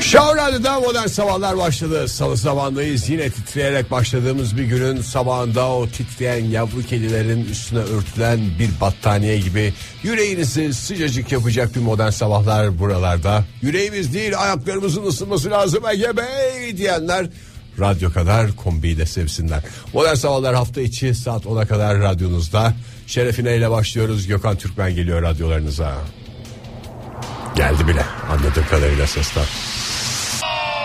Show Radyo'da modern sabahlar başladı. Salı sabahındayız. Yine titreyerek başladığımız bir günün sabahında o titreyen yavru kedilerin üstüne örtülen bir battaniye gibi yüreğinizi sıcacık yapacak bir modern sabahlar buralarda. Yüreğimiz değil ayaklarımızın ısınması lazım Ege Bey diyenler radyo kadar kombiyi de sevsinler. Modern sabahlar hafta içi saat 10'a kadar radyonuzda. Şerefine ile başlıyoruz. Gökhan Türkmen geliyor radyolarınıza. Geldi bile anladığım kadarıyla sesler.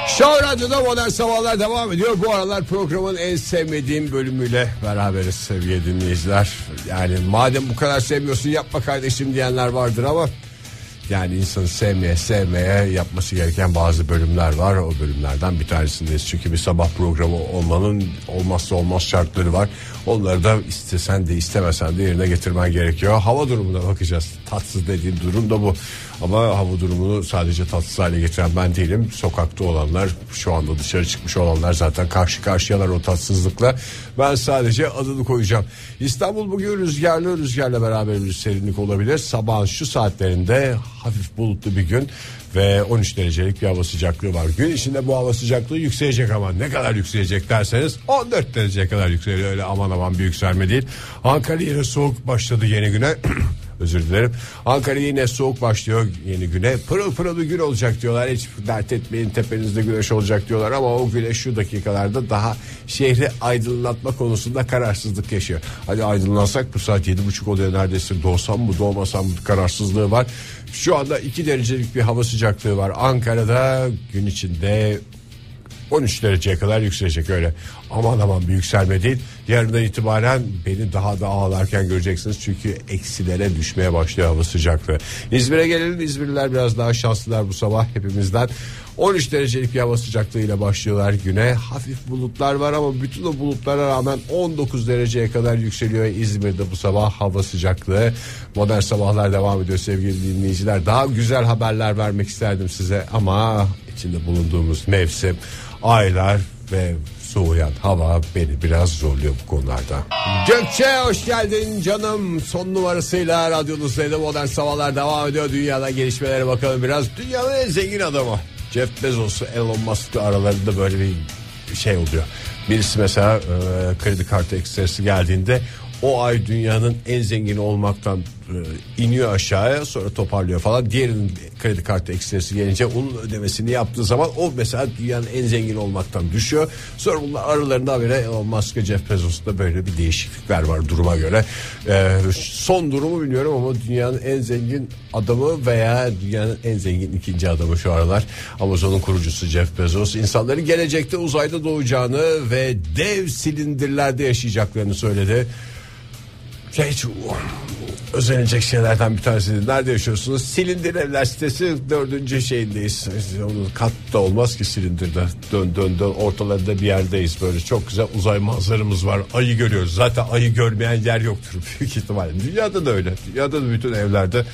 Show Radyo'da modern sabahlar devam ediyor. Bu aralar programın en sevmediğim bölümüyle beraberiz sevgili dinleyiciler. Yani madem bu kadar sevmiyorsun yapma kardeşim diyenler vardır ama yani insanı sevmeye sevmeye yapması gereken bazı bölümler var. O bölümlerden bir tanesindeyiz. Çünkü bir sabah programı olmanın olmazsa olmaz şartları var. Onları da istesen de istemesen de yerine getirmen gerekiyor. Hava durumuna bakacağız. Tatsız dediğim durum da bu. Ama hava durumunu sadece tatsız hale getiren ben değilim. Sokakta olanlar şu anda dışarı çıkmış olanlar zaten karşı karşıyalar o tatsızlıkla. Ben sadece adını koyacağım. İstanbul bugün rüzgarlı rüzgarla beraber bir serinlik olabilir. Sabahın şu saatlerinde hafif bulutlu bir gün ve 13 derecelik bir hava sıcaklığı var. Gün içinde bu hava sıcaklığı yükselecek ama ne kadar yükselecek derseniz 14 dereceye kadar yükseliyor. Öyle aman aman bir yükselme değil. Ankara yine soğuk başladı yeni güne. Özür dilerim. Ankara yine soğuk başlıyor yeni güne. Pırıl pırıl bir gün olacak diyorlar. Hiç dert etmeyin tepenizde güneş olacak diyorlar. Ama o güneş şu dakikalarda daha şehri aydınlatma konusunda kararsızlık yaşıyor. Hadi aydınlansak bu saat yedi buçuk oluyor neredeyse. Doğsam mı doğmasam mı kararsızlığı var. Şu anda 2 derecelik bir hava sıcaklığı var. Ankara'da gün içinde 13 dereceye kadar yükselecek öyle. Aman aman bir yükselme değil. Yarından itibaren beni daha da ağlarken göreceksiniz. Çünkü eksilere düşmeye başlıyor hava sıcaklığı. İzmir'e gelelim. İzmirliler biraz daha şanslılar bu sabah hepimizden. 13 derecelik bir hava sıcaklığıyla başlıyorlar güne. Hafif bulutlar var ama bütün o bulutlara rağmen 19 dereceye kadar yükseliyor İzmir'de bu sabah hava sıcaklığı. Modern sabahlar devam ediyor sevgili dinleyiciler. Daha güzel haberler vermek isterdim size ama içinde bulunduğumuz mevsim, aylar ve soğuyan hava beni biraz zorluyor bu konularda. Gökçe hoş geldin canım. Son numarasıyla radyonuzdaydı modern sabahlar devam ediyor. Dünyada gelişmelere bakalım biraz. Dünyanın en zengin adamı. Jeff Bezos, Elon Musk'la aralarında böyle bir şey oluyor. Birisi mesela e, kredi kartı ekstresi geldiğinde o ay dünyanın en zengini olmaktan e, iniyor aşağıya sonra toparlıyor falan. Diğerinin kredi kartı ekstresi gelince onun ödemesini yaptığı zaman o mesela dünyanın en zengin olmaktan düşüyor. Sonra bunlar aralarında habire Elon Musk ve Jeff Bezos'ta böyle bir değişiklikler var duruma göre. E, son durumu bilmiyorum ama dünyanın en zengin adamı veya dünyanın en zengin ikinci adamı şu aralar. Amazon'un kurucusu Jeff Bezos insanların gelecekte uzayda doğacağını ve dev silindirlerde yaşayacaklarını söyledi. Şey, hiç özenilecek şeylerden bir tanesi. Nerede yaşıyorsunuz? Silindir evler sitesi dördüncü şeyindeyiz. Onun kat da olmaz ki silindirde. Dön dön dön ortalarında bir yerdeyiz böyle. Çok güzel uzay manzaramız var. Ayı görüyoruz. Zaten ayı görmeyen yer yoktur büyük ihtimalle. Dünyada da öyle. Dünyada da bütün evlerde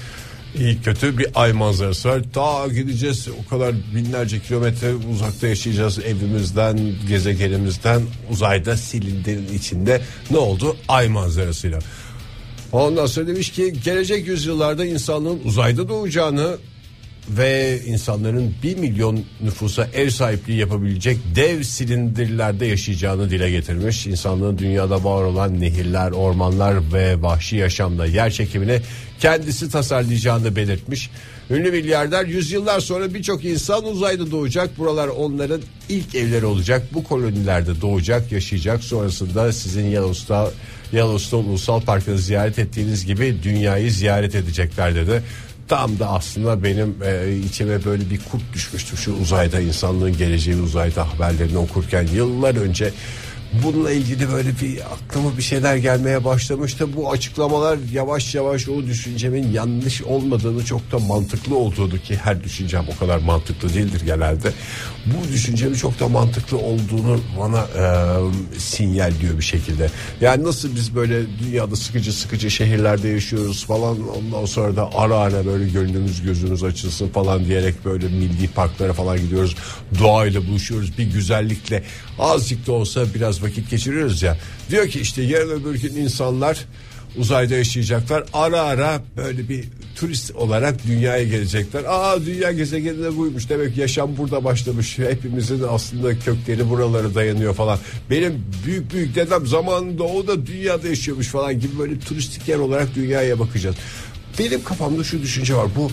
iyi kötü bir ay manzarası var. Ta gideceğiz o kadar binlerce kilometre uzakta yaşayacağız evimizden, gezegenimizden, uzayda silindirin içinde ne oldu? Ay manzarasıyla. Ondan sonra demiş ki gelecek yüzyıllarda insanlığın uzayda doğacağını ve insanların 1 milyon nüfusa ev sahipliği yapabilecek dev silindirlerde yaşayacağını dile getirmiş. İnsanlığın dünyada var olan nehirler, ormanlar ve vahşi yaşamda yer çekimini kendisi tasarlayacağını belirtmiş. Ünlü milyarder yüzyıllar sonra birçok insan uzayda doğacak. Buralar onların ilk evleri olacak. Bu kolonilerde doğacak, yaşayacak. Sonrasında sizin Yellowstone, Yellowstone Ulusal Parkı'nı ziyaret ettiğiniz gibi dünyayı ziyaret edecekler dedi. Tam da aslında benim e, içime böyle bir kurt düşmüştü şu uzayda insanlığın geleceği uzayda haberlerini okurken yıllar önce bununla ilgili böyle bir aklıma bir şeyler gelmeye başlamıştı. Bu açıklamalar yavaş yavaş o düşüncemin yanlış olmadığını çok da mantıklı olduğunu ki her düşüncem o kadar mantıklı değildir genelde. Bu düşüncemin çok da mantıklı olduğunu bana e, sinyal diyor bir şekilde. Yani nasıl biz böyle dünyada sıkıcı sıkıcı şehirlerde yaşıyoruz falan ondan sonra da ara ara böyle gönlümüz gözümüz açılsın falan diyerek böyle milli parklara falan gidiyoruz. Doğayla buluşuyoruz bir güzellikle azıcık da olsa biraz vakit geçiriyoruz ya. Diyor ki işte yarın öbür gün insanlar uzayda yaşayacaklar. Ara ara böyle bir turist olarak dünyaya gelecekler. Aa dünya gezegeninde buymuş. Demek yaşam burada başlamış. Hepimizin aslında kökleri buralara dayanıyor falan. Benim büyük büyük dedem zamanında o da dünyada yaşıyormuş falan gibi böyle turistik yer olarak dünyaya bakacağız. Benim kafamda şu düşünce var. Bu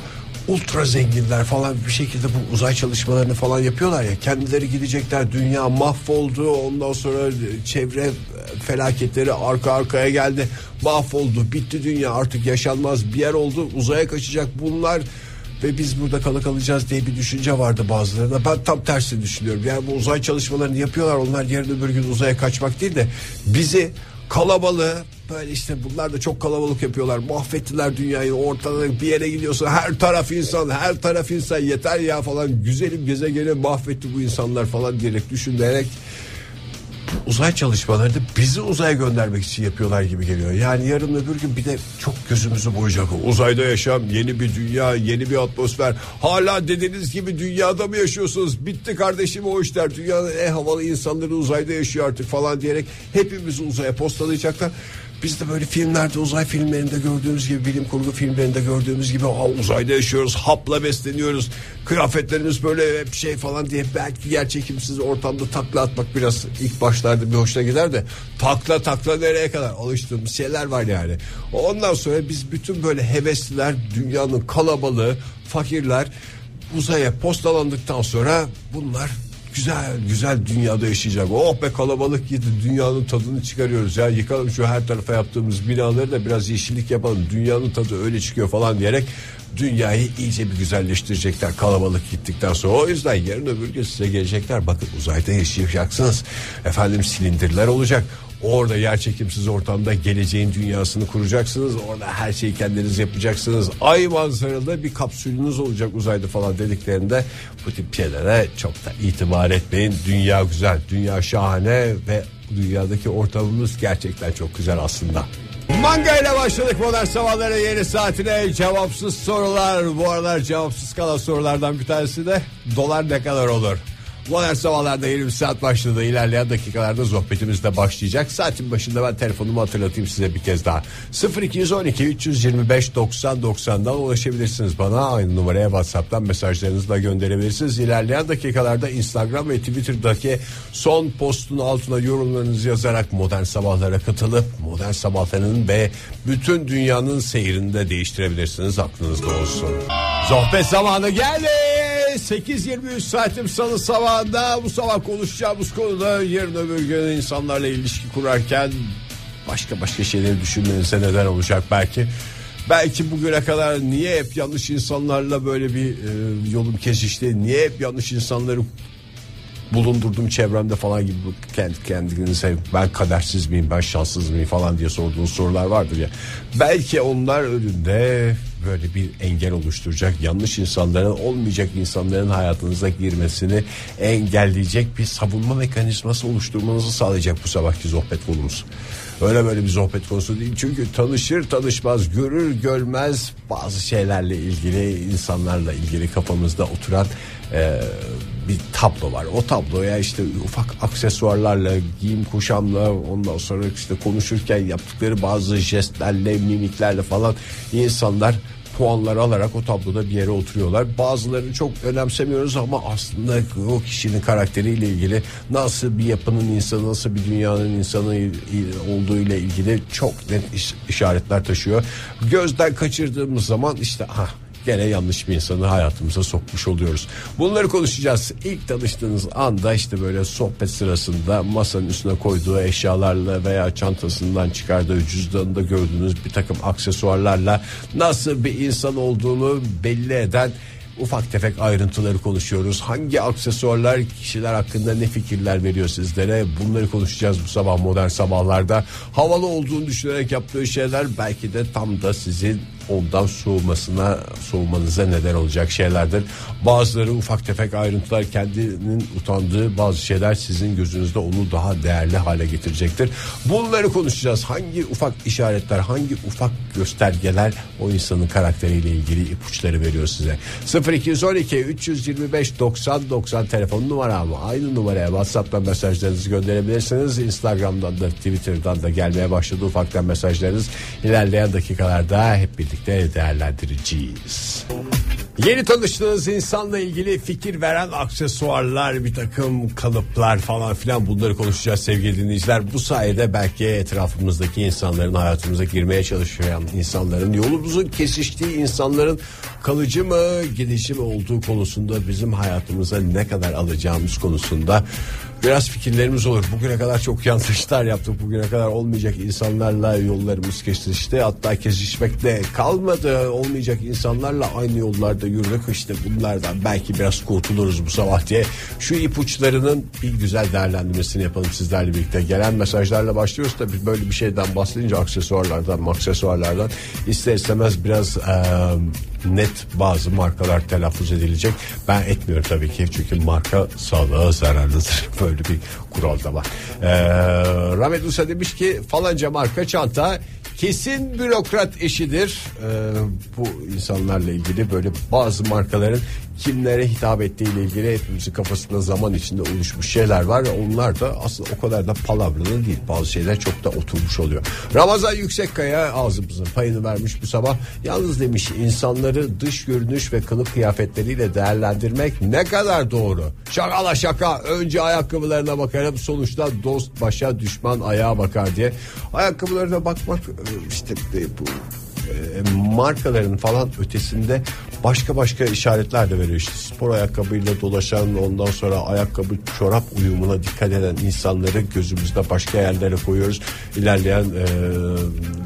ultra zenginler falan bir şekilde bu uzay çalışmalarını falan yapıyorlar ya kendileri gidecekler dünya mahvoldu ondan sonra çevre felaketleri arka arkaya geldi mahvoldu bitti dünya artık yaşanmaz bir yer oldu uzaya kaçacak bunlar ve biz burada kala kalacağız diye bir düşünce vardı bazılarında. Ben tam tersini düşünüyorum. Yani bu uzay çalışmalarını yapıyorlar. Onlar yarın öbür gün uzaya kaçmak değil de bizi kalabalığı böyle işte bunlar da çok kalabalık yapıyorlar. Mahvettiler dünyayı. Ortada bir yere gidiyorsun. Her taraf insan, her taraf insan yeter ya falan. Güzelim gezegeni mahvetti bu insanlar falan diyerek düşünerek uzay çalışmalarını bizi uzaya göndermek için yapıyorlar gibi geliyor. Yani yarın öbür gün bir de çok gözümüzü boyayacak. Uzayda yaşam, yeni bir dünya, yeni bir atmosfer. Hala dediğiniz gibi dünyada mı yaşıyorsunuz? Bitti kardeşim o işler. Dünyanın en havalı insanları uzayda yaşıyor artık falan diyerek hepimizi uzaya postalayacaklar. Biz de böyle filmlerde uzay filmlerinde gördüğümüz gibi bilim kurgu filmlerinde gördüğümüz gibi Aa, uzayda yaşıyoruz hapla besleniyoruz kıyafetlerimiz böyle hep şey falan diye belki gerçekimsiz ortamda takla atmak biraz ilk başlarda bir hoşuna gider de takla takla nereye kadar alıştığımız şeyler var yani. Ondan sonra biz bütün böyle hevesliler dünyanın kalabalığı fakirler uzaya postalandıktan sonra bunlar güzel güzel dünyada yaşayacak. Oh be kalabalık gidi dünyanın tadını çıkarıyoruz ya. Yıkalım şu her tarafa yaptığımız binaları da biraz yeşillik yapalım. Dünyanın tadı öyle çıkıyor falan diyerek dünyayı iyice bir güzelleştirecekler kalabalık gittikten sonra. O yüzden yarın öbür gün size gelecekler. Bakın uzayda yaşayacaksınız. Efendim silindirler olacak. Orada yer çekimsiz ortamda geleceğin dünyasını kuracaksınız. Orada her şeyi kendiniz yapacaksınız. Ay manzaralı bir kapsülünüz olacak uzayda falan dediklerinde bu tip şeylere çok da itibar etmeyin. Dünya güzel, dünya şahane ve dünyadaki ortamımız gerçekten çok güzel aslında. Manga ile başladık modern sabahlara yeni saatine cevapsız sorular. Bu aralar cevapsız kalan sorulardan bir tanesi de dolar ne kadar olur? Modern sabahlarda yeni bir saat başladı. İlerleyen dakikalarda sohbetimiz de başlayacak. Saatin başında ben telefonumu hatırlatayım size bir kez daha. 0212 325 90 90'dan ulaşabilirsiniz bana. Aynı numaraya WhatsApp'tan mesajlarınızı da gönderebilirsiniz. İlerleyen dakikalarda Instagram ve Twitter'daki son postun altına yorumlarınızı yazarak modern sabahlara katılıp modern sabahların ve bütün dünyanın seyrini de değiştirebilirsiniz. Aklınızda olsun. Sohbet zamanı geldi. 8.23 saatim salı sabahında bu sabah konuşacağımız konuda yarın öbür gün insanlarla ilişki kurarken başka başka şeyleri düşünmenize neden olacak belki. Belki bugüne kadar niye hep yanlış insanlarla böyle bir e, yolum kesişti, niye hep yanlış insanları bulundurduğum çevremde falan gibi kendi kendinize ben kadersiz miyim ben şanssız mıyım falan diye sorduğunuz sorular vardır ya. Belki onlar önünde böyle bir engel oluşturacak yanlış insanların olmayacak insanların hayatınıza girmesini engelleyecek bir savunma mekanizması oluşturmanızı sağlayacak bu sabahki sohbet konumuz. Öyle böyle bir sohbet konusu değil çünkü tanışır tanışmaz görür görmez bazı şeylerle ilgili insanlarla ilgili kafamızda oturan e, bir tablo var. O tabloya işte ufak aksesuarlarla, giyim kuşamla, ondan sonra işte konuşurken yaptıkları bazı jestlerle, mimiklerle falan insanlar puanları alarak o tabloda bir yere oturuyorlar. Bazılarını çok önemsemiyoruz ama aslında o kişinin karakteriyle ilgili nasıl bir yapının insanı, nasıl bir dünyanın insanı olduğu ile ilgili çok net işaretler taşıyor. Gözden kaçırdığımız zaman işte ah gene yanlış bir insanı hayatımıza sokmuş oluyoruz. Bunları konuşacağız. İlk tanıştığınız anda işte böyle sohbet sırasında masanın üstüne koyduğu eşyalarla veya çantasından çıkardığı cüzdanında gördüğünüz bir takım aksesuarlarla nasıl bir insan olduğunu belli eden ufak tefek ayrıntıları konuşuyoruz. Hangi aksesuarlar kişiler hakkında ne fikirler veriyor sizlere? Bunları konuşacağız bu sabah modern sabahlarda. Havalı olduğunu düşünerek yaptığı şeyler belki de tam da sizin ondan soğumasına soğumanıza neden olacak şeylerdir. Bazıları ufak tefek ayrıntılar kendinin utandığı bazı şeyler sizin gözünüzde onu daha değerli hale getirecektir. Bunları konuşacağız. Hangi ufak işaretler, hangi ufak göstergeler o insanın karakteriyle ilgili ipuçları veriyor size. 0212 325 90 90 telefon numaram aynı numaraya WhatsApp'tan mesajlarınızı gönderebilirsiniz. Instagram'dan da Twitter'dan da gelmeye başladı ufaktan mesajlarınız. İlerleyen dakikalarda hep birlikte değerlendireceğiz. Yeni tanıştığınız insanla ilgili fikir veren aksesuarlar, bir takım kalıplar falan filan bunları konuşacağız sevgili dinleyiciler. Bu sayede belki etrafımızdaki insanların hayatımıza girmeye çalışan insanların yolumuzun kesiştiği insanların kalıcı mı gidici mi olduğu konusunda bizim hayatımıza ne kadar alacağımız konusunda biraz fikirlerimiz olur. Bugüne kadar çok yanlışlar yaptık. Bugüne kadar olmayacak insanlarla yollarımız kesişti. Hatta kesişmek de kalmadı. Olmayacak insanlarla aynı yollarda yürüdük. İşte bunlardan belki biraz kurtuluruz bu sabah diye. Şu ipuçlarının bir güzel değerlendirmesini yapalım sizlerle birlikte. Gelen mesajlarla başlıyoruz tabii böyle bir şeyden bahsedince aksesuarlardan, aksesuarlardan ister istemez biraz e, net bazı markalar telaffuz edilecek. Ben etmiyorum tabii ki çünkü marka sağlığa zararlıdır. Böyle bir kural da var. Ee, Rahmet Usta demiş ki falanca marka çanta kesin bürokrat eşidir. Ee, bu insanlarla ilgili böyle bazı markaların kimlere hitap ettiği ile ilgili hepimizin kafasında zaman içinde oluşmuş şeyler var onlar da aslında o kadar da palavralı değil. Bazı şeyler çok da oturmuş oluyor. Ramazan Yüksekkaya ağzımızın payını vermiş bu sabah. Yalnız demiş insanları dış görünüş ve kılık kıyafetleriyle değerlendirmek ne kadar doğru. Şakala şaka önce ayakkabılarına bakarım sonuçta dost başa düşman ayağa bakar diye. Ayakkabılarına bakmak işte bu markaların falan ötesinde başka başka işaretler de veriyor. İşte spor ayakkabıyla dolaşan ondan sonra ayakkabı çorap uyumuna dikkat eden insanları gözümüzde başka yerlere koyuyoruz. İlerleyen e,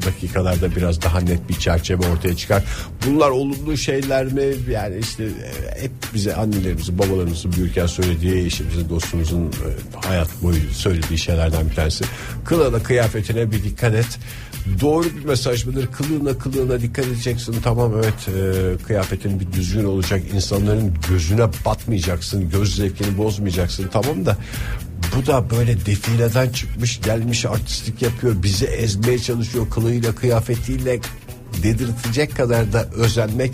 dakikalarda biraz daha net bir çerçeve ortaya çıkar. Bunlar olumlu şeyler mi? Yani işte e, hep bize annelerimizin babalarımızın büyürken söylediği eşimizin dostumuzun e, hayat boyu söylediği şeylerden bir tanesi. Kılığına kıyafetine bir dikkat et doğru bir mesaj mıdır? Kılığına kılığına dikkat edeceksin. Tamam evet e, kıyafetin bir düzgün olacak. İnsanların gözüne batmayacaksın. Göz zevkini bozmayacaksın. Tamam da bu da böyle defileden çıkmış gelmiş artistlik yapıyor. Bizi ezmeye çalışıyor kılığıyla kıyafetiyle dedirtecek kadar da özenmek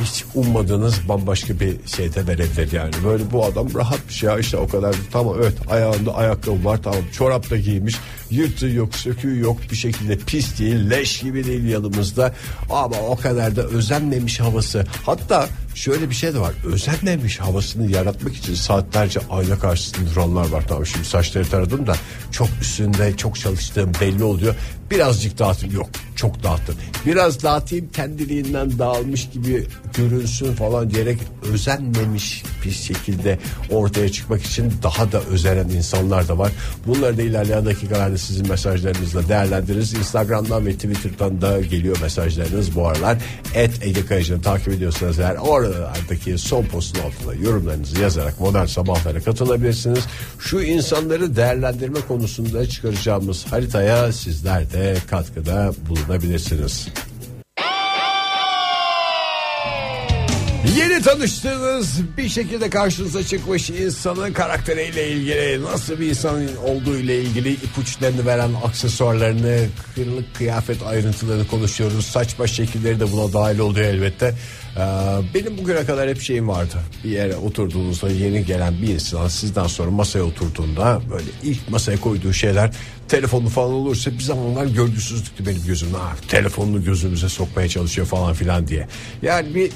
hiç ummadığınız bambaşka bir şeyde verebilir yani. Böyle bu adam rahat bir şey ya işte o kadar tamam evet ayağında ayakkabı var tamam çorap da giymiş yırtığı yok söküğü yok bir şekilde pis değil leş gibi değil yanımızda. Ama o kadar da özenmemiş havası. Hatta şöyle bir şey de var özenmemiş havasını yaratmak için saatlerce ayna karşısında duranlar var. Tamam şimdi saçları taradım da çok üstünde çok çalıştığım belli oluyor birazcık dağıtım yok çok dağıttım biraz dağıtayım kendiliğinden dağılmış gibi görünsün falan diyerek özenmemiş bir şekilde ortaya çıkmak için daha da özenen insanlar da var. Bunları da ilerleyen dakikalarda sizin mesajlarınızla değerlendiririz. Instagram'dan ve Twitter'dan da geliyor mesajlarınız bu aralar. Et Ege Kayıcı'nı takip ediyorsanız eğer oralardaki son postun altına yorumlarınızı yazarak modern sabahlara katılabilirsiniz. Şu insanları değerlendirme konusunda çıkaracağımız haritaya sizler de katkıda bulunabilirsiniz. Yeni tanıştığınız bir şekilde karşınıza çıkmış insanın karakteriyle ilgili nasıl bir insan olduğu ile ilgili ipuçlarını veren aksesuarlarını kırılık kıyafet ayrıntılarını konuşuyoruz. Saç baş şekilleri de buna dahil oluyor elbette. Ee, benim bugüne kadar hep şeyim vardı. Bir yere oturduğunuzda yeni gelen bir insan sizden sonra masaya oturduğunda böyle ilk masaya koyduğu şeyler telefonu falan olursa bir zamanlar görgüsüzlüktü benim gözümde. Ah, telefonunu gözümüze sokmaya çalışıyor falan filan diye. Yani bir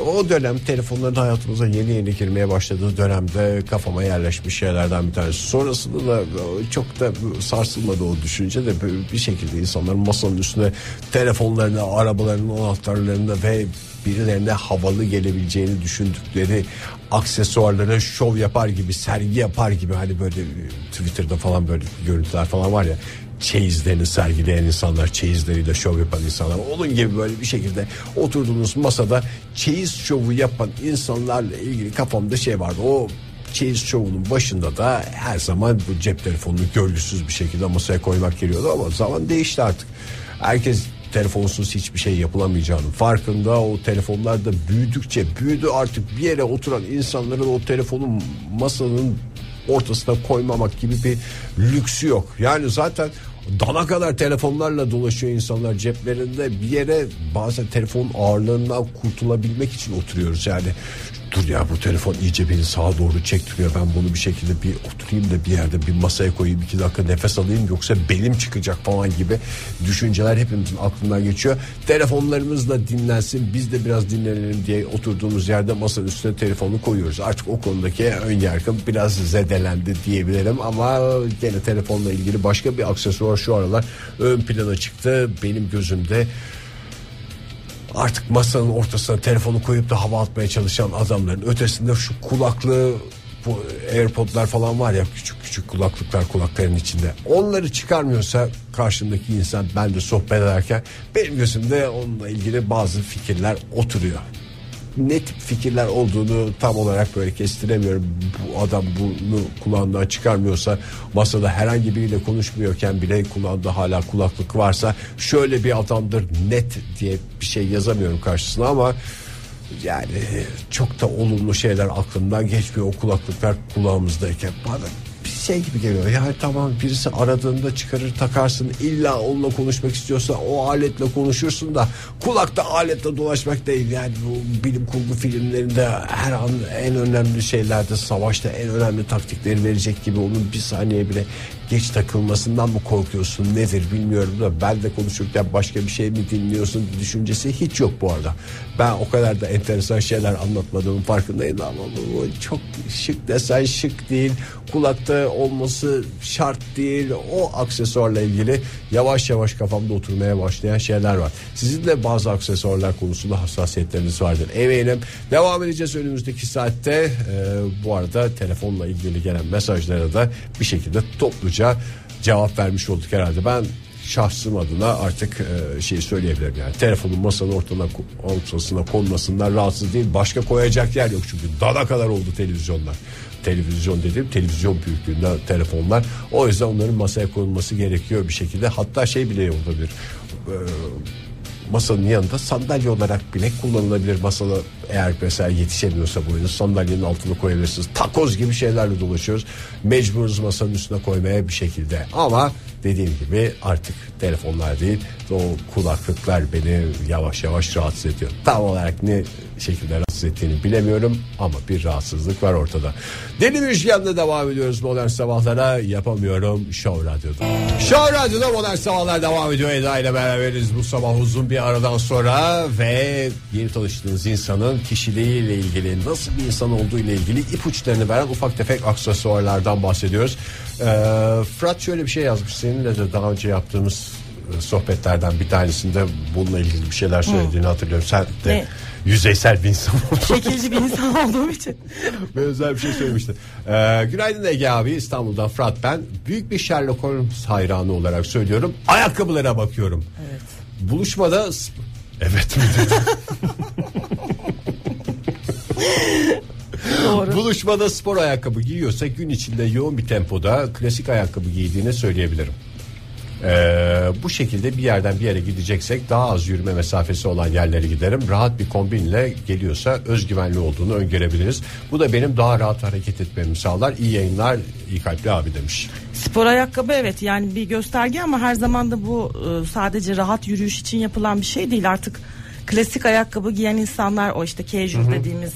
o dönem telefonların hayatımıza yeni yeni girmeye başladığı dönemde kafama yerleşmiş şeylerden bir tanesi. Sonrasında da çok da sarsılmadı o düşünce de bir şekilde insanların masanın üstüne telefonlarını, arabalarının anahtarlarını ve birilerine havalı gelebileceğini düşündükleri aksesuarlara şov yapar gibi sergi yapar gibi hani böyle Twitter'da falan böyle görüntüler falan var ya çeyizlerini sergileyen insanlar, çeyizleriyle şov yapan insanlar. Onun gibi böyle bir şekilde oturduğunuz masada çeyiz şovu yapan insanlarla ilgili kafamda şey vardı. O çeyiz şovunun başında da her zaman bu cep telefonunu görgüsüz bir şekilde masaya koymak geliyordu ama zaman değişti artık. Herkes telefonsuz hiçbir şey yapılamayacağının farkında. O telefonlar da büyüdükçe büyüdü artık bir yere oturan insanların o telefonun masanın ortasına koymamak gibi bir lüksü yok. Yani zaten dana kadar telefonlarla dolaşıyor insanlar ceplerinde. Bir yere bazen telefon ağırlığından kurtulabilmek için oturuyoruz yani dur ya bu telefon iyice beni sağa doğru çektiriyor. Ben bunu bir şekilde bir oturayım da bir yerde bir masaya koyayım iki dakika nefes alayım yoksa belim çıkacak falan gibi düşünceler hepimizin aklından geçiyor. Telefonlarımız da dinlensin biz de biraz dinlenelim diye oturduğumuz yerde masanın üstüne telefonu koyuyoruz. Artık o konudaki ön yargım biraz zedelendi diyebilirim ama gene telefonla ilgili başka bir aksesuar şu aralar ön plana çıktı. Benim gözümde artık masanın ortasına telefonu koyup da hava atmaya çalışan adamların ötesinde şu kulaklığı bu AirPod'lar falan var ya küçük küçük kulaklıklar kulakların içinde. Onları çıkarmıyorsa karşımdaki insan ben de sohbet ederken benim gözümde onunla ilgili bazı fikirler oturuyor ne tip fikirler olduğunu tam olarak böyle kestiremiyorum. Bu adam bunu kulağından çıkarmıyorsa masada herhangi biriyle konuşmuyorken bile kulağında hala kulaklık varsa şöyle bir adamdır net diye bir şey yazamıyorum karşısına ama yani çok da olumlu şeyler aklımdan geçmiyor o kulaklıklar kulağımızdayken bana şey gibi geliyor. Yani tamam birisi aradığında çıkarır takarsın illa onunla konuşmak istiyorsa o aletle konuşursun da kulakta aletle dolaşmak değil. Yani bu bilim kurgu filmlerinde her an en önemli şeylerde savaşta en önemli taktikleri verecek gibi onun bir saniye bile geç takılmasından mı korkuyorsun nedir bilmiyorum da ben de konuşurken başka bir şey mi dinliyorsun düşüncesi hiç yok bu arada. Ben o kadar da enteresan şeyler anlatmadığımın farkındayım ama bu çok şık desen şık değil kulakta olması şart değil o aksesuarla ilgili yavaş yavaş kafamda oturmaya başlayan şeyler var. Sizin de bazı aksesuarlar konusunda hassasiyetleriniz vardır eminim. Devam edeceğiz önümüzdeki saatte. Ee, bu arada telefonla ilgili gelen mesajlara da bir şekilde topluca cevap vermiş olduk herhalde. Ben şahsım adına artık e, şey söyleyebilirim yani. Telefonun masanın ortana, ortasına konmasından rahatsız değil başka koyacak yer yok çünkü. Dana kadar oldu televizyonlar. Televizyon dedim televizyon büyüklüğünde telefonlar. O yüzden onların masaya konulması gerekiyor bir şekilde. Hatta şey bile olabilir. E, masanın yanında sandalye olarak bile kullanılabilir masada eğer mesela yetişemiyorsa boyunuz sandalyenin altına koyabilirsiniz. Takoz gibi şeylerle dolaşıyoruz. Mecburuz masanın üstüne koymaya bir şekilde. Ama dediğim gibi artık telefonlar değil o kulaklıklar beni yavaş yavaş rahatsız ediyor. Tam olarak ne şekilde rahatsız ettiğini bilemiyorum ama bir rahatsızlık var ortada. Deli Müjgan'da devam ediyoruz modern sabahlara. Yapamıyorum Show Radyo'da. Show Radyo'da modern sabahlar devam ediyor. Eda ile beraberiz bu sabah uzun bir aradan sonra ve yeni tanıştığınız insanın kişiliğiyle ilgili nasıl bir insan olduğu ile ilgili ipuçlarını veren ufak tefek aksesuarlardan bahsediyoruz. Ee, Fırat şöyle bir şey yazmış. Seninle de daha önce yaptığımız sohbetlerden bir tanesinde bununla ilgili bir şeyler söylediğini hatırlıyorum. Sen de Ne? yüzeysel bir insan Şekilci bir insan olduğum için. Benzer bir şey söylemişti. Ee, günaydın Ege abi İstanbul'dan Fırat ben. Büyük bir Sherlock Holmes hayranı olarak söylüyorum. Ayakkabılara bakıyorum. Evet. Buluşmada evet mi. Doğru. Buluşmada spor ayakkabı giyiyorsa gün içinde yoğun bir tempoda klasik ayakkabı giydiğini söyleyebilirim. Ee, bu şekilde bir yerden bir yere gideceksek daha az yürüme mesafesi olan yerlere giderim. Rahat bir kombinle geliyorsa özgüvenli olduğunu öngörebiliriz. Bu da benim daha rahat hareket etmemi sağlar. İyi yayınlar, iyi kalpli abi demiş. Spor ayakkabı evet yani bir gösterge ama her zaman da bu e, sadece rahat yürüyüş için yapılan bir şey değil. Artık klasik ayakkabı giyen insanlar o işte casual dediğimiz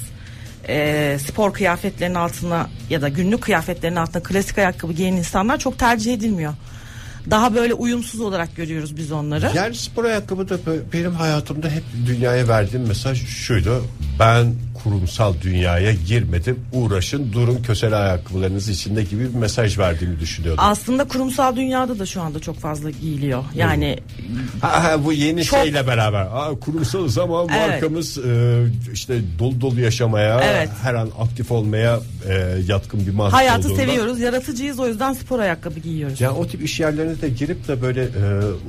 e, spor kıyafetlerinin altına ya da günlük kıyafetlerin altına klasik ayakkabı giyen insanlar çok tercih edilmiyor. Daha böyle uyumsuz olarak görüyoruz biz onları. Yani spor ayakkabı da benim hayatımda hep dünyaya verdiğim mesaj şuydu. Ben kurumsal dünyaya girmedim. Uğraşın durun kösele ayakkabılarınız içinde gibi bir mesaj verdiğini düşünüyordum. Aslında kurumsal dünyada da şu anda çok fazla giyiliyor. Yani Ha, ha, bu yeni Çok- şeyle beraber. Ha, kurumsalız ama Evet. markamız e, işte dolu dolu yaşamaya, Evet. her an aktif olmaya e, yatkın bir marka hayatı olduğunda. seviyoruz, yaratıcıyız o yüzden spor ayakkabı giyiyoruz. Yani o tip iş yerlerine de girip de böyle e,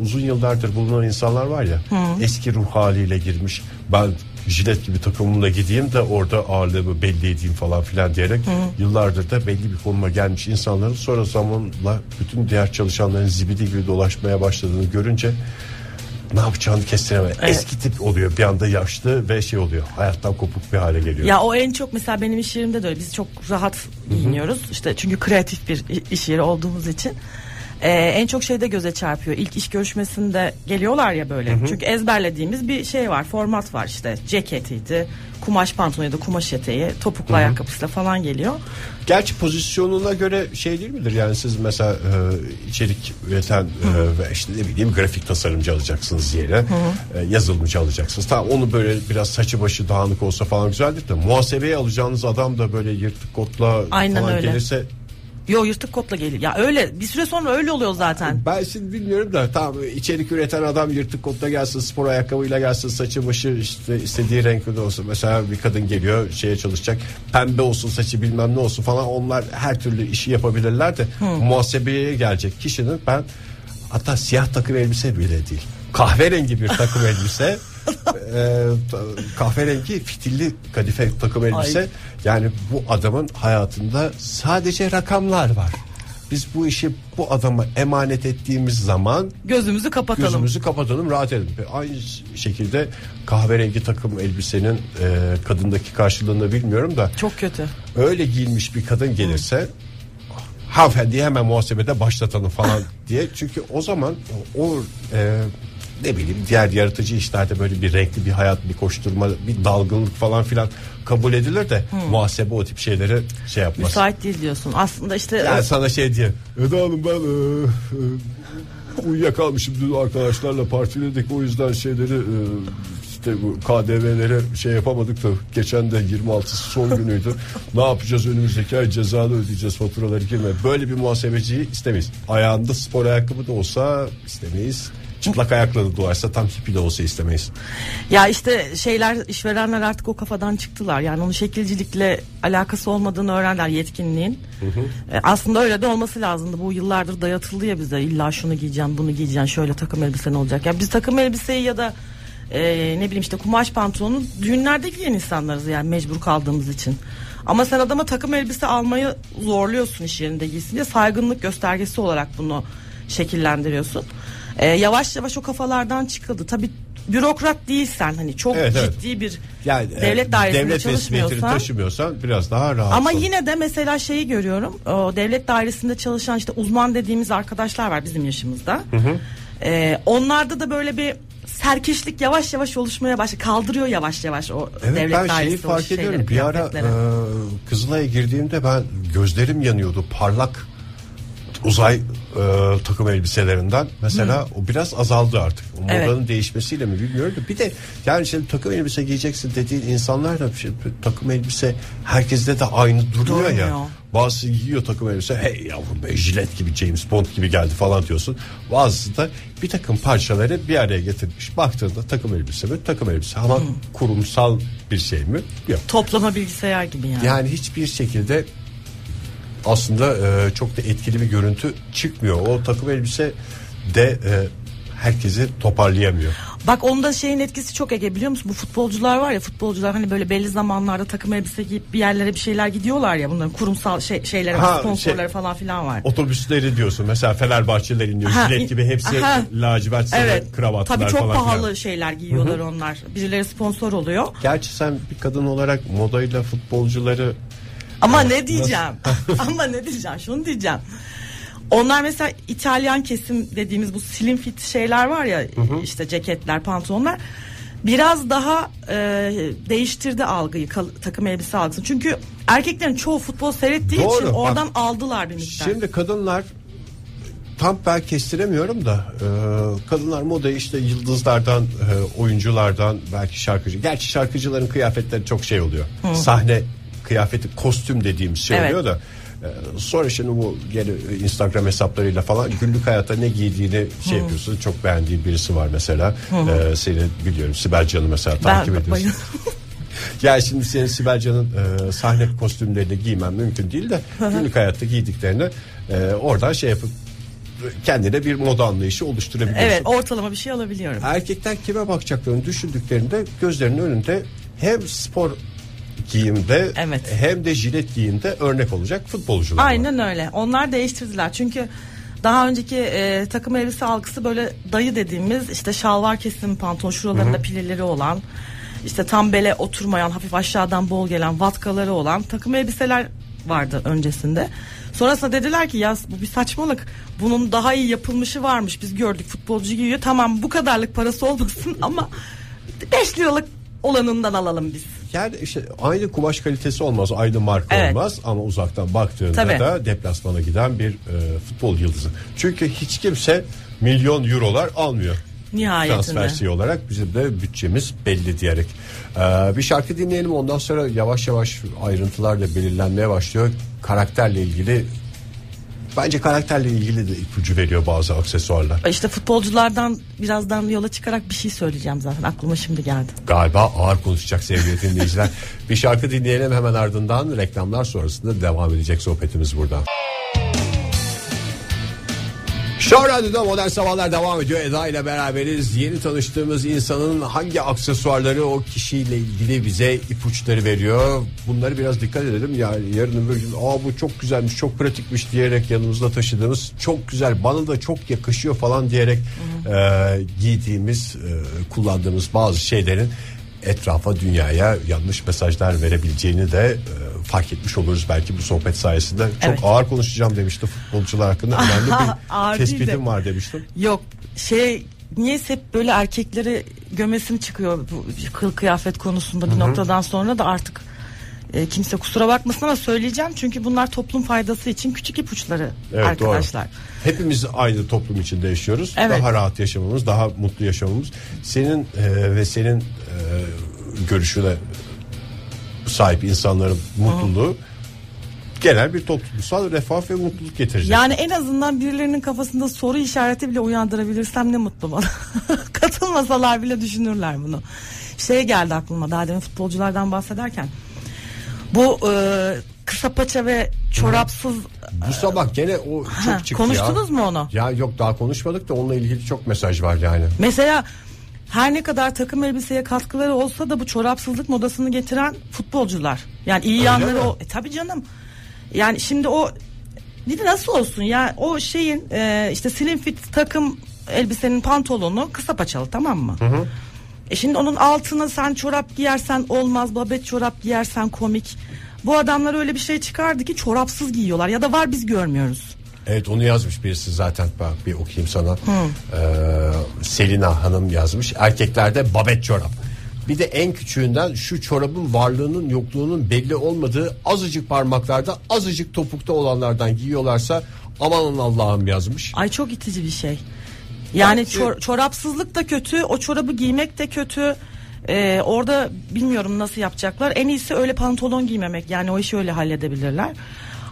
uzun yıllardır bulunan insanlar var ya eski ruh haliyle girmiş ben jilet gibi takımımla gideyim de orada ağırlığımı belli edeyim falan filan diyerek yıllardır da belli bir konuma gelmiş insanların sonra zamanla bütün diğer çalışanların zibidi gibi dolaşmaya başladığını görünce ne yapacağını kestiremez. Eski tip oluyor bir anda yaşlı ve şey oluyor. Hayattan kopuk bir hale geliyor. Ya o en çok mesela benim iş yerimde de öyle. Biz çok rahat giyiniyoruz. İşte çünkü kreatif bir iş yeri olduğumuz için. Ee, en çok şeyde göze çarpıyor. İlk iş görüşmesinde geliyorlar ya böyle. Çünkü ezberlediğimiz bir şey var, format var işte. Ceketiydi, kumaş pantolonuydu, kumaş eteği, topuklu ayakkabısıyla falan geliyor. Gerçi pozisyonuna göre şey değil midir? Yani siz mesela e, içerik üreten e, ve işte ne bileyim grafik tasarımcı alacaksınız diye e, yazılımcı alacaksınız. Tamam onu böyle biraz saçı başı dağınık olsa falan güzeldir de muhasebeye alacağınız adam da böyle yırtık kotla Aynen falan öyle. gelirse Yo yırtık kotla geliyor. Ya öyle bir süre sonra öyle oluyor zaten. ben şimdi bilmiyorum da tamam içerik üreten adam yırtık kotla gelsin spor ayakkabıyla gelsin saçı başı işte istediği renkte olsun. Mesela bir kadın geliyor şeye çalışacak pembe olsun saçı bilmem ne olsun falan onlar her türlü işi yapabilirler de muhasebeye gelecek kişinin ben hatta siyah takım elbise bile değil kahverengi bir takım elbise e, kahverengi fitilli kadife takım elbise Ay. yani bu adamın hayatında sadece rakamlar var. Biz bu işi bu adama emanet ettiğimiz zaman Gözümüzü kapatalım. gözümüzü kapatalım rahat edelim. Aynı şekilde kahverengi takım elbisenin e, kadındaki karşılığını bilmiyorum da Çok kötü. öyle giyinmiş bir kadın gelirse hanımefendiyi hemen muhasebede başlatalım falan diye. Çünkü o zaman o e, ne bileyim diğer yaratıcı işlerde böyle bir renkli bir hayat bir koşturma bir dalgınlık falan filan kabul edilir de muhasebe o tip şeyleri şey yapmaz. Müsait değil diyorsun. Aslında işte Yani sana şey diye Eda Hanım ben e, e, uyuyakalmışım dün arkadaşlarla partiledik o yüzden şeyleri e, işte bu KDV'leri şey yapamadık da geçen de 26'sı son günüydü. ne yapacağız önümüzdeki ay cezalı ödeyeceğiz faturaları girme. Böyle bir muhasebeciyi istemeyiz. Ayağında spor ayakkabı da olsa istemeyiz. Çıplak ayakla da doğarsa tam hippie de olsa istemeyiz. Ya işte şeyler işverenler artık o kafadan çıktılar. Yani onun şekilcilikle alakası olmadığını öğrendiler yetkinliğin. E, aslında öyle de olması lazımdı. Bu yıllardır dayatıldı ya bize. İlla şunu giyeceğim, bunu giyeceğim, şöyle takım elbisen olacak. Ya biz takım elbiseyi ya da e, ne bileyim işte kumaş pantolonu düğünlerde giyen insanlarız yani mecbur kaldığımız için. Ama sen adama takım elbise almayı zorluyorsun iş yerinde giysin diye saygınlık göstergesi olarak bunu şekillendiriyorsun. E, yavaş yavaş o kafalardan çıkıldı. Tabii bürokrat değilsen hani çok Evet, evet. ciddi bir Yani devlet e, dairesinde devlet çalışmıyorsan taşımıyorsan biraz daha rahat. ama yine de mesela şeyi görüyorum. O devlet dairesinde çalışan işte uzman dediğimiz arkadaşlar var bizim yaşımızda. Ee, onlarda da böyle bir serkeşlik yavaş yavaş oluşmaya başlıyor. Kaldırıyor yavaş yavaş o Evet devlet ben dairesi şeyi o fark şeyleri, ediyorum. Bir ara e, Kızılay'a girdiğimde ben gözlerim yanıyordu. Parlak uzay e, takım elbiselerinden. Mesela o biraz azaldı artık. O Evet. modanın değişmesiyle mi bilmiyorum da. Bir de yani şimdi takım elbise giyeceksin dediğin insanlar da şey, takım elbise herkeste de aynı duruyor ya. Durmuyor. Bazısı giyiyor takım elbise hey yavrum be jilet gibi James Bond gibi geldi falan diyorsun. Bazısı da bir takım parçaları bir araya getirmiş. Baktığında takım elbise mi? Takım elbise ama kurumsal bir şey mi? Yok. Toplama bilgisayar gibi yani. Yani hiçbir şekilde aslında e, çok da etkili bir görüntü çıkmıyor. O takım elbise de e, herkesi toparlayamıyor. Bak onda şeyin etkisi çok Ege biliyor musun? Bu futbolcular var ya futbolcular hani böyle belli zamanlarda takım elbise giyip bir yerlere bir şeyler gidiyorlar ya bunların kurumsal şey, şeyleri Ha, sponsorları şey- falan filan var. Otobüsleri diyorsun mesela Fenerbahçeliler iniyor Ha, jilet gibi hepsi aha. lacivert Evet. kravatlar Tabii çok falan pahalı filan. şeyler giyiyorlar onlar. Birileri sponsor oluyor. Gerçi sen bir kadın olarak modayla futbolcuları Ama ne diyeceğim? Ama ne diyeceğim? Şunu diyeceğim. Onlar mesela İtalyan kesim dediğimiz bu slim fit şeyler var ya işte ceketler, pantolonlar biraz daha e, değiştirdi algıyı kal- takım elbise algısını. Çünkü erkeklerin çoğu futbol seyrettiği Doğru, için bak. oradan aldılar bir miktar. Şimdi kadınlar tam ben kestiremiyorum da e, kadınlar moda işte yıldızlardan e, oyunculardan belki şarkıcı. Gerçi şarkıcıların kıyafetleri çok şey oluyor. Sahne kıyafeti kostüm dediğimiz şey Evet. oluyor da e, sonra şimdi bu gene Instagram hesaplarıyla falan günlük hayatta ne giydiğini şey yapıyorsun. Çok beğendiğin birisi var mesela. E, seni biliyorum Sibel Can'ı mesela takip ediyorsun. bayılıyorum. Ya şimdi senin Sibel Can'ın e, sahne kostümlerini giymem mümkün değil de günlük hayatta giydiklerini e, oradan şey yapıp kendine bir moda anlayışı oluşturabiliyorsun. evet ortalama bir şey alabiliyorum. Erkekler kime bakacaklarını düşündüklerinde gözlerinin önünde hem spor giyimde Evet. hem de jilet giyimde örnek olacak futbolcular var. Aynen öyle. Onlar değiştirdiler. Çünkü Daha önceki e, takım elbise algısı böyle dayı dediğimiz işte şalvar kesim pantolon şuralarında pileleri olan işte tam bele oturmayan hafif aşağıdan bol gelen vatkaları olan takım elbiseler vardı öncesinde. Sonrasında dediler ki ya bu bir saçmalık. Bunun daha iyi yapılmışı varmış. Biz gördük futbolcu giyiyor. Tamam bu kadarlık parası olmasın ama 5 liralık olanından alalım biz. Yani işte aynı kumaş kalitesi olmaz, aynı marka Evet. olmaz ama uzaktan baktığında Tabii. da deplasmana giden bir e, futbol yıldızı. Çünkü hiç kimse milyon eurolar almıyor. Nihayetinde. Transfersi olarak bizim de bütçemiz belli diyerek. Ee, bir şarkı dinleyelim ondan sonra yavaş yavaş ayrıntılar da belirlenmeye başlıyor. Karakterle ilgili bence karakterle ilgili de ipucu veriyor bazı aksesuarlar. İşte futbolculardan birazdan yola çıkarak bir şey söyleyeceğim zaten aklıma şimdi geldi. Galiba ağır konuşacak sevgili dinleyiciler. bir şarkı dinleyelim hemen ardından reklamlar sonrasında devam edecek sohbetimiz burada. Show Radyo'da Modern Sabahlar devam ediyor. Eda ile beraberiz. Yeni tanıştığımız insanın hangi aksesuarları o kişiyle ilgili bize ipuçları veriyor. Bunları biraz dikkat edelim. Yani yarın öbür gün Aa, bu çok güzelmiş, çok pratikmiş diyerek yanımızda taşıdığımız çok güzel, bana da çok yakışıyor falan diyerek e, giydiğimiz, e, kullandığımız bazı şeylerin etrafa dünyaya yanlış mesajlar verebileceğini de e, fark etmiş oluruz belki bu sohbet sayesinde. Çok Evet. ağır konuşacağım demişti futbolcular hakkında. Önemli bir tespitim de. var demiştim. Yok şey niye hep böyle erkekleri gömesim çıkıyor bu kıl kıyafet konusunda bir noktadan sonra da artık e, kimse kusura bakmasın ama söyleyeceğim çünkü bunlar toplum faydası için küçük ipuçları Evet, arkadaşlar. Doğru. Hepimiz aynı toplum içinde yaşıyoruz. Evet. Daha rahat yaşamamız, daha mutlu yaşamamız. Senin e, ve senin e, görüşüne sahip insanların mutluluğu genel bir toplumsal refah ve mutluluk getirecek. Yani en azından birilerinin kafasında soru işareti bile uyandırabilirsem ne mutlu bana. Katılmasalar bile düşünürler bunu. Şey geldi aklıma daha demin futbolculardan bahsederken. Bu e, kısa paça ve çorapsız Bu sabah gene o çok Ha, çıktı konuştunuz ya. mu onu? Ya yok daha konuşmadık da onunla ilgili çok mesaj var yani. Mesela her ne kadar takım elbiseye katkıları olsa da bu çorapsızlık modasını getiren futbolcular. Yani iyi yanları mi? o. E, tabii canım. Yani şimdi o bir de nasıl olsun ya o şeyin e, işte slim fit takım elbisenin pantolonu kısa paçalı tamam mı? E şimdi onun altına sen çorap giyersen olmaz babet çorap giyersen komik. Bu adamlar öyle bir şey çıkardı ki çorapsız giyiyorlar ya da var biz görmüyoruz. Evet onu yazmış birisi zaten bak bir okuyayım sana. Ee, Selina Hanım yazmış. Erkeklerde babet çorap. Bir de en küçüğünden şu çorabın varlığının yokluğunun belli olmadığı azıcık parmaklarda azıcık topukta olanlardan giyiyorlarsa aman Allah'ım yazmış. Ay çok itici bir şey. Yani Bence- çor- çorapsızlık da kötü, o çorabı giymek de kötü. Ee, orada bilmiyorum nasıl yapacaklar. En iyisi öyle pantolon giymemek. Yani o işi öyle halledebilirler.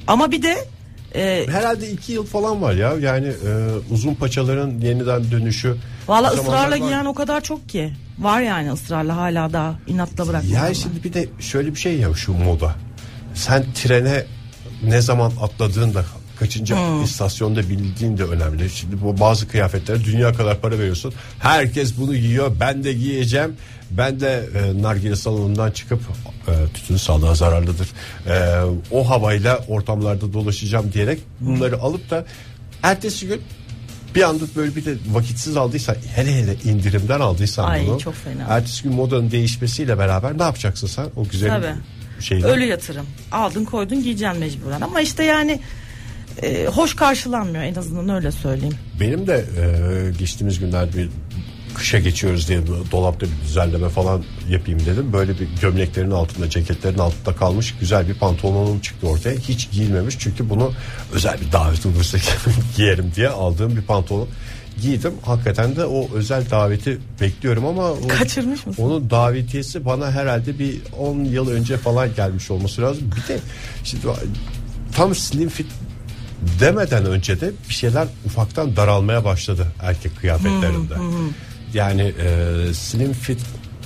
Ama bir de e, Herhalde iki yıl falan var ya yani e, uzun paçaların yeniden dönüşü. valla ısrarla var. giyen o kadar çok ki. Var yani ısrarla hala daha inatla bırakmıyorlar. Ya şimdi bir de şöyle bir şey ya şu moda. Sen trene ne zaman atladığında kaçıncı istasyonda bildiğin de önemli. Şimdi bu bazı kıyafetlere dünya kadar para veriyorsun. Herkes bunu giyiyor. Ben de giyeceğim. Ben de e, nargile salonundan çıkıp e, tütün sağlığa zararlıdır. E, o havayla ortamlarda dolaşacağım diyerek bunları alıp da ertesi gün bir anda böyle bir de vakitsiz aldıysan hele hele indirimden aldıysan Ay, bunu. çok fena. Ertesi gün modanın değişmesiyle beraber ne yapacaksın sen o güzel Tabii. şeyle? Ölü yatırım. Aldın koydun giyeceksin mecburen. Ama işte yani e, hoş karşılanmıyor en azından öyle söyleyeyim. Benim de e, geçtiğimiz günlerde bir kışa geçiyoruz diye dolapta bir düzenleme falan yapayım dedim. Böyle bir gömleklerin altında, ceketlerin altında kalmış güzel bir pantolonum çıktı ortaya. Hiç giyilmemiş çünkü bunu özel bir davet olursa giyerim diye aldığım bir pantolon. Giydim. Hakikaten de o özel daveti bekliyorum ama o, Kaçırmış mısın? onun davetiyesi bana herhalde bir 10 yıl önce falan gelmiş olması lazım. Bir de şimdi tam slim fit demeden önce de bir şeyler ufaktan daralmaya başladı erkek kıyafetlerinde. Yani e, slim fit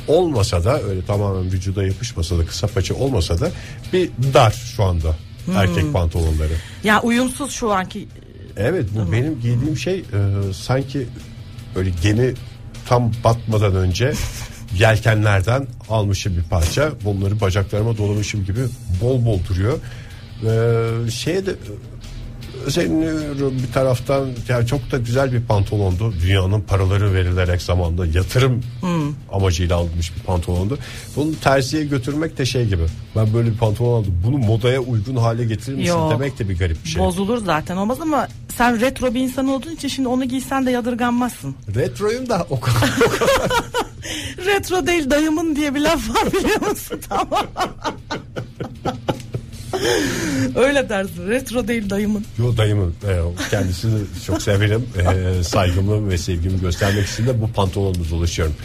olmasa da öyle tamamen vücuda yapışmasa da kısa paça olmasa da bir dar şu anda erkek pantolonları. Ya uyumsuz şu anki Evet bu benim giydiğim şey e, sanki böyle gemi tam batmadan önce yelkenlerden almışım bir parça. Bunları bacaklarıma dolamışım gibi bol bol duruyor. E, şeye de özeniyorum bir taraftan ya çok da güzel bir pantolondu dünyanın paraları verilerek zamanda yatırım Hmm. amacıyla alınmış bir pantolondu bunu terziye götürmek de şey gibi ben böyle bir pantolon aldım bunu modaya uygun hale getirir misin Yok. demek de bir garip bir şey Bozulur zaten olmaz ama sen retro bir insan olduğun için şimdi onu giysen de yadırganmazsın. retroyum da o kadar, o kadar Retro değil dayımın diye bir laf var biliyor musun? Tamam. Öyle dersin. Retro değil dayımın. Yo dayımın e, kendisini çok severim e, saygımı ve sevgimi göstermek için de bu pantolonumuz ulaşıyorum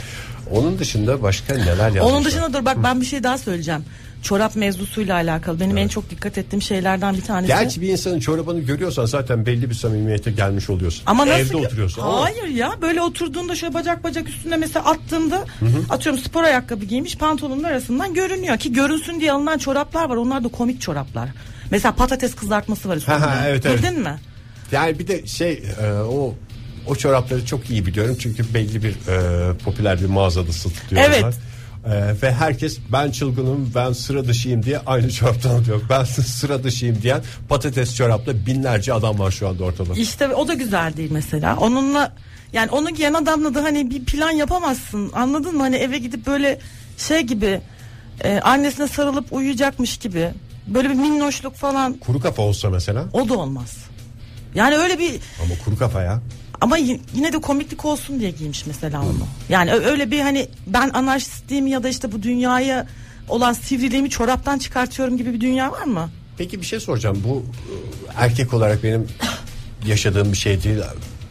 onun dışında başka neler yazmışlar Onun dışında dur bak ben bir şey daha söyleyeceğim. Çorap mevzusuyla alakalı. Benim en çok dikkat ettiğim şeylerden bir tanesi. Gerçi bir insanın çorabını görüyorsan zaten belli bir samimiyete gelmiş oluyorsun. Ama nasıl Evde ki- oturuyorsun. ama Hayır ya böyle oturduğunda şöyle bacak bacak üstüne mesela attığında atıyorum spor ayakkabı giymiş pantolonun arasından görünüyor ki görünsün diye alınan çoraplar var. Onlar da komik çoraplar. Mesela patates kızartması var üstünde. Ha, ha, evet, evet. Bildin mi? Yani bir de şey e, o o çorapları çok iyi biliyorum çünkü belli bir e, popüler bir mağazada satılıyor. Evet. onlar. E, ve herkes ben çılgınım ben sıra dışıyım diye aynı çoraptan alıyor. Ben sıra dışıyım diyen patates çorapla binlerce adam var şu anda ortada. İşte o da güzel değil mesela. Onunla yani onu giyen adamla da hani bir plan yapamazsın. Anladın mı? Hani eve gidip böyle şey gibi e, annesine sarılıp uyuyacakmış gibi. Böyle bir minnoşluk falan Kuru kafa olsa mesela o da olmaz. Yani öyle bir ama kuru kafa ya. Ama yine de komiklik olsun diye giymiş mesela onu. Yani öyle bir hani ben anarşistliğimi ya da işte bu dünyaya olan sivriliğimi çoraptan çıkartıyorum gibi bir dünya var mı? Peki bir şey soracağım. Bu e, erkek olarak benim yaşadığım bir şey değil.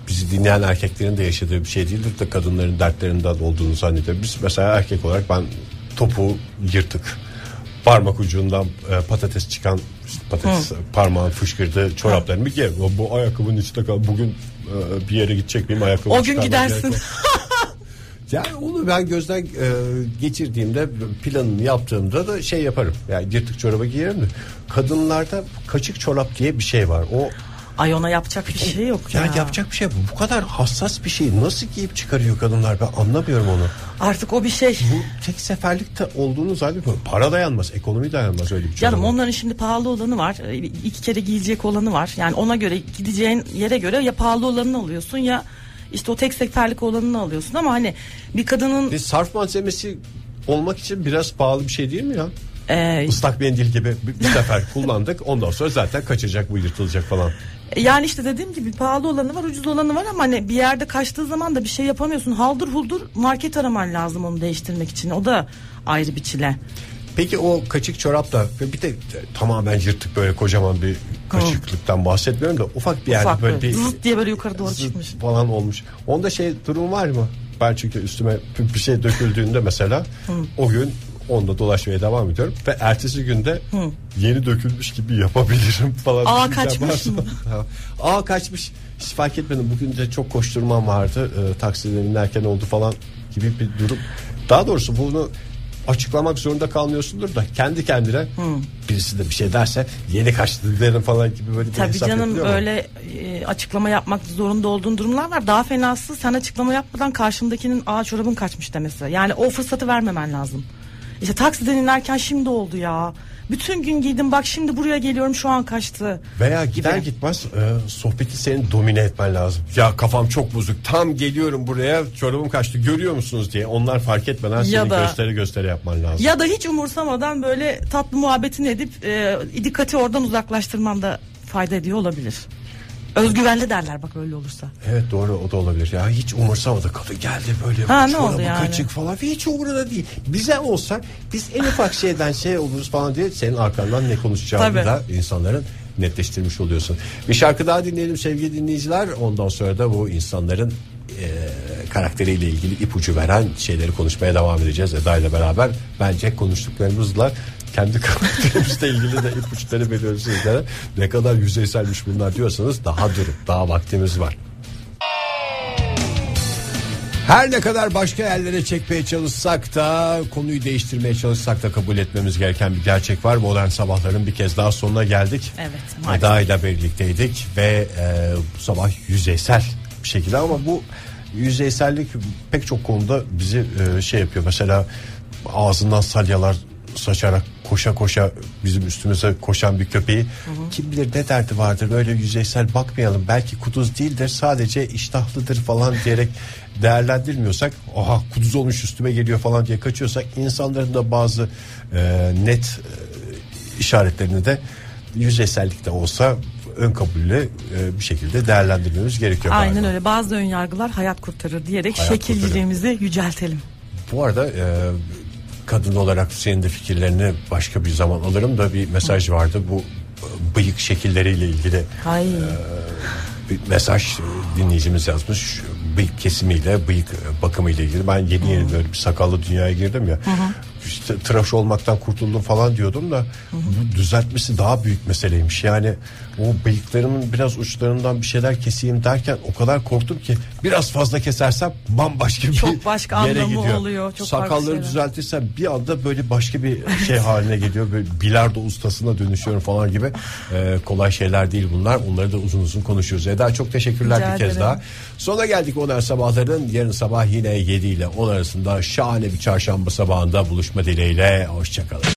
Bizi dinleyen erkeklerin de yaşadığı bir şey değildir de kadınların dertlerinden olduğunu zannediyorum. Biz mesela erkek olarak ben topu yırtık. Parmak ucundan e, patates çıkan işte patates parmağın fışkırdığı çoraplarımı giyerim. O- Bu ayakkabının içinde kal. Bugün e, bir yere gidecek miyim ayakkabı O gün gidersin. Yani onu ben gözden e, geçirdiğimde planını yaptığımda da şey yaparım. Yani yırtık çoraba giyerim de kadınlarda kaçık çorap diye bir şey var. O Ay ona yapacak bir şey yok ya. yani yapacak bir şey bu. Bu kadar hassas bir şey nasıl giyip çıkarıyor kadınlar ben anlamıyorum onu. Artık o bir şey. Bu tek seferlikte olduğunu zannediyorum. Para dayanmaz, ekonomi dayanmaz öyle bir Canım çoraba. onların şimdi pahalı olanı var. e, iki kere giyecek olanı var. Yani ona göre gideceğin yere göre ya pahalı olanını alıyorsun ya işte o tek seferlik olanını alıyorsun ama hani bir kadının Bir sarf malzemesi olmak için biraz pahalı bir şey değil mi ya? e, Islak mendil gibi bir sefer kullandık. Ondan sonra zaten kaçacak bu yırtılacak falan. Yani işte dediğim gibi pahalı olanı var ucuz olanı var ama hani bir yerde kaçtığı zaman da bir şey yapamıyorsun. Haldır huldur market araman lazım onu değiştirmek için. O da ayrı bir çile. Peki o kaçık çorap da bir de tamamen yırtık böyle kocaman bir kaçıklıktan bahsetmiyorum da ufak bir yerde Ufak böyle bir zıt diye böyle yukarı doğru çıkmış. falan olmuş. Onda şey durum var mı? Ben çünkü üstüme bir şey döküldüğünde mesela o gün onda dolaşmaya devam ediyorum ve ertesi günde yeni dökülmüş gibi yapabilirim falan. Aa, kaçmış mı? Aa kaçmış. Hiç fark etmedim. Bugün de çok koşturmam vardı. E, taksiden inerken oldu falan gibi bir durum. Daha doğrusu bunu açıklamak zorunda kalmıyorsundur da kendi kendine birisi de bir şey derse yeni kaçtı derim falan gibi böyle bir Tabii hesap canım öyle e, açıklama yapmak zorunda olduğun durumlar var. Daha fenası sen açıklama yapmadan karşındakinin aa çorabın kaçmış demesi. Yani o fırsatı vermemen lazım. İşte taksiden inerken şimdi oldu ya. Bütün gün giydim bak şimdi buraya geliyorum şu an kaçtı. Veya gider gibi. gitmez e, sohbeti senin domine etmen lazım. Ya kafam çok bozuk. Tam geliyorum buraya çorabım kaçtı. Görüyor musunuz diye. Onlar fark etmeden senin da- gösteri gösteri yapman lazım. Ya da hiç umursamadan böyle tatlı muhabbetini edip e, dikkati oradan uzaklaştırmanda fayda ediyor olabilir. Özgüvenli derler bak öyle olursa. Evet doğru o da olabilir. Ya hiç umursamadı kadın geldi böyle. Ha, ne oldu yani? kaçık falan. Hiç umurunda değil. Bize olsa biz en ufak şeyden şey oluruz falan diye senin arkandan ne konuşacağını Tabii. da insanların netleştirmiş oluyorsun. Bir şarkı daha dinleyelim sevgili dinleyiciler. Ondan sonra da bu insanların e, karakteriyle ilgili ipucu veren şeyleri konuşmaya devam edeceğiz Eda ile beraber. Bence konuştuklarımızla kendi karakterimizle ilgili de ipuçları veriyoruz sizlere. Ne kadar yüzeyselmiş bunlar diyorsanız daha durun. Daha vaktimiz var. Her ne kadar başka yerlere çekmeye çalışsak da konuyu değiştirmeye çalışsak da kabul etmemiz gereken bir gerçek var. Modern sabahların bir kez daha sonuna geldik. Evet. Eda ile birlikteydik ve e, bu sabah yüzeysel bir şekilde ama bu yüzeysellik pek çok konuda bizi e, şey yapıyor. Mesela ağzından salyalar saçarak koşa koşa bizim üstümüze koşan bir köpeği kim bilir ne derdi vardır öyle yüzeysel bakmayalım belki kuduz değildir sadece iştahlıdır falan diyerek değerlendirmiyorsak oha kuduz olmuş üstüme geliyor falan diye kaçıyorsak insanların da bazı e, net e, işaretlerini de yüzeysellikte olsa ön kabulle e, bir şekilde değerlendirmemiz gerekiyor. Aynen galiba. öyle. Bazı ön yargılar hayat kurtarır diyerek Hayat şekilciliğimizi yüceltelim. Bu arada e, kadın olarak senin de fikirlerini başka bir zaman alırım da bir mesaj vardı. Bu e, bıyık şekilleriyle ilgili Ay. bir mesaj e, dinleyicimiz yazmış. Bıyık kesimiyle bıyık e, bakımıyla ilgili. Ben yeni yeni böyle bir sakallı dünyaya girdim ya işte tıraş olmaktan kurtuldum falan diyordum da bunu düzeltmesi daha büyük meseleymiş. Yani o bıyıklarımın biraz uçlarından bir şeyler keseyim derken o kadar korktum ki biraz fazla kesersem bambaşka bir Çok başka yere anlamı gidiyor. oluyor, çok Sakalları düzeltirsem bir anda böyle başka bir şey haline geliyor. Böyle bilardo ustasına dönüşüyorum falan gibi. Ee, kolay şeyler değil bunlar. Onları da uzun uzun konuşuyoruz. Eda çok teşekkürler Rica bir kez ederim. daha. Sona geldik modern sabahların yarın sabah yine 7 ile 10 arasında şahane bir çarşamba sabahında buluşma dileğiyle hoşçakalın